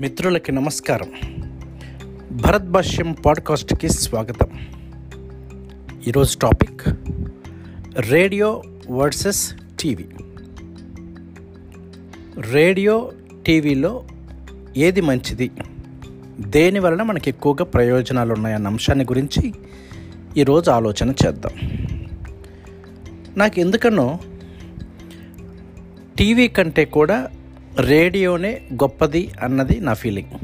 మిత్రులకి నమస్కారం. భరత్ భాష్యం పాడ్కాస్ట్కి స్వాగతం. ఈరోజు topic radio versus TV. Radio టీవీలో ఏది మంచిది? దేని వలన మనకి ఎక్కువగా ప్రయోజనాలు ఉన్నాయన్న అంశాన్ని గురించి ఈరోజు ఆలోచన చేద్దాం. నాకు ఎందుకనో టీవీ కంటే కూడా రేడియోనే గొప్పది అన్నది నా ఫీలింగ్.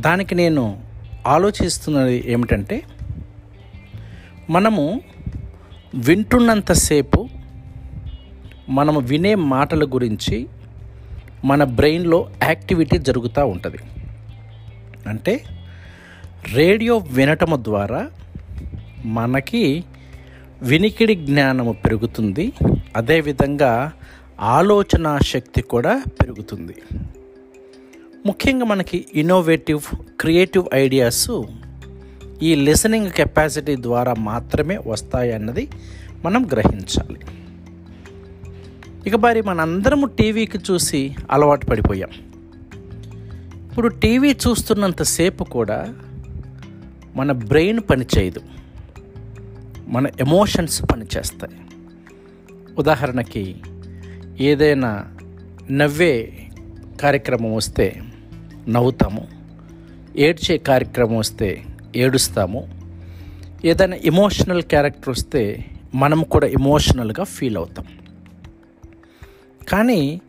దానికి నేను ఆలోచిస్తున్నది ఏమిటంటే మనము వింటున్నంతసేపు మనము వినే మాటల గురించి మన బ్రెయిన్లో యాక్టివిటీ జరుగుతూ ఉంటుంది. అంటే రేడియో వినటము ద్వారా మనకి వినికిడి జ్ఞానము పెరుగుతుంది. అదేవిధంగా ఆలోచన శక్తి కూడా పెరుగుతుంది. ముఖ్యంగా మనకి ఇన్నోవేటివ్ క్రియేటివ్ ఐడియాస్ ఈ లిసనింగ్ కెపాసిటీ ద్వారా మాత్రమే వస్తాయి అన్నది మనం గ్రహించాలి. ఇక మరి మనందరము టీవీకి చూసి అలవాటు పడిపోయాం. ఇప్పుడు టీవీ చూస్తున్నంతసేపు కూడా మన బ్రెయిన్ పనిచేయదు మన ఎమోషన్స్ పనిచేస్తాయి ఉదాహరణకి ఏదైనా నవ్వే కార్యక్రమం వస్తే నవ్వుతాము. ఏడ్చే కార్యక్రమం వస్తే ఏడుస్తాము. ఏదైనా ఎమోషనల్ క్యారెక్టర్ వస్తే మనం కూడా ఎమోషనల్గా ఫీల్ అవుతాం. కానీ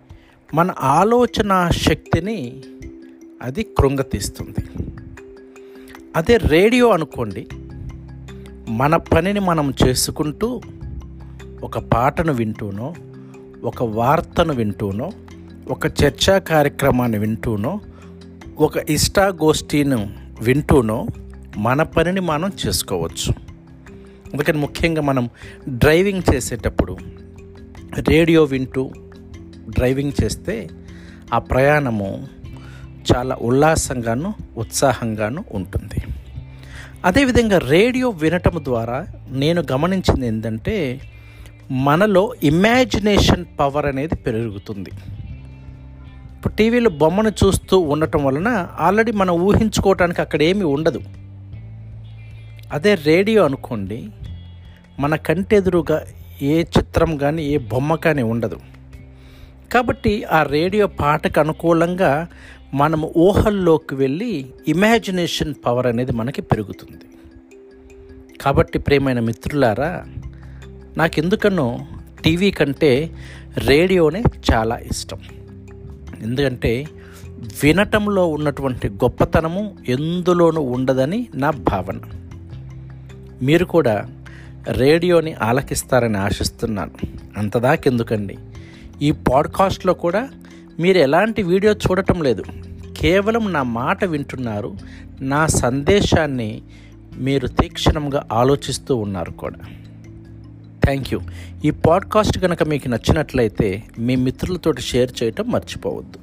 మన ఆలోచన శక్తిని అది కృంగతీస్తుంది. అదే రేడియో అనుకోండి. మన పనిని మనం చేసుకుంటూ ఒక పాటను వింటూనో ఒక వార్తను వింటూనో ఒక చర్చా కార్యక్రమాన్ని వింటూనో ఒక ఇష్టాగోష్ఠీను వింటూనో మన పనిని మనం చేసుకోవచ్చు. అందుకని ముఖ్యంగా మనం డ్రైవింగ్ చేసేటప్పుడు రేడియో వింటూ డ్రైవింగ్ చేస్తే ఆ ప్రయాణము చాలా ఉల్లాసంగాను ఉత్సాహంగాను ఉంటుంది. అదేవిధంగా రేడియో వినటం ద్వారా నేను గమనించింది ఏంటంటే మనలో ఇమాజినేషన్ పవర్ అనేది పెరుగుతుంది. ఇప్పుడు టీవీలో బొమ్మను చూస్తూ ఉండటం వలన ఆల్రెడీ మనం ఊహించుకోవటానికి అక్కడ ఏమీ ఉండదు. అదే రేడియో అనుకోండి మన కంటెదురుగా ఏ చిత్రం కానీ ఏ బొమ్మ కానీ ఉండదు. కాబట్టి ఆ రేడియో పాటకు అనుకూలంగా మనం ఊహల్లోకి వెళ్ళి ఇమాజినేషన్ పవర్ అనేది మనకి పెరుగుతుంది. కాబట్టి ప్రేమైన మిత్రులారా నాకెందుకనో టీవీ కంటే రేడియోనే చాలా ఇష్టం. ఎందుకంటే వినటంలో ఉన్నటువంటి గొప్పతనము ఎందులోనూ ఉండదని నా భావన. మీరు కూడా రేడియోని ఆలకిస్తారని ఆశిస్తున్నాను. అంతదాకెందుకండి? ఈ పాడ్కాస్ట్లో కూడా మీరు ఎలాంటి వీడియో చూడటం లేదు. కేవలం నా మాట వింటున్నారు నా సందేశాన్ని మీరు తీక్షణంగా ఆలోచిస్తూ ఉన్నారు కూడా. Thank you. ఈ పాడ్కాస్ట్ కనుక మీకు నచ్చినట్లయితే మీ మిత్రులతోటి షేర్ చేయటం మర్చిపోవద్దు.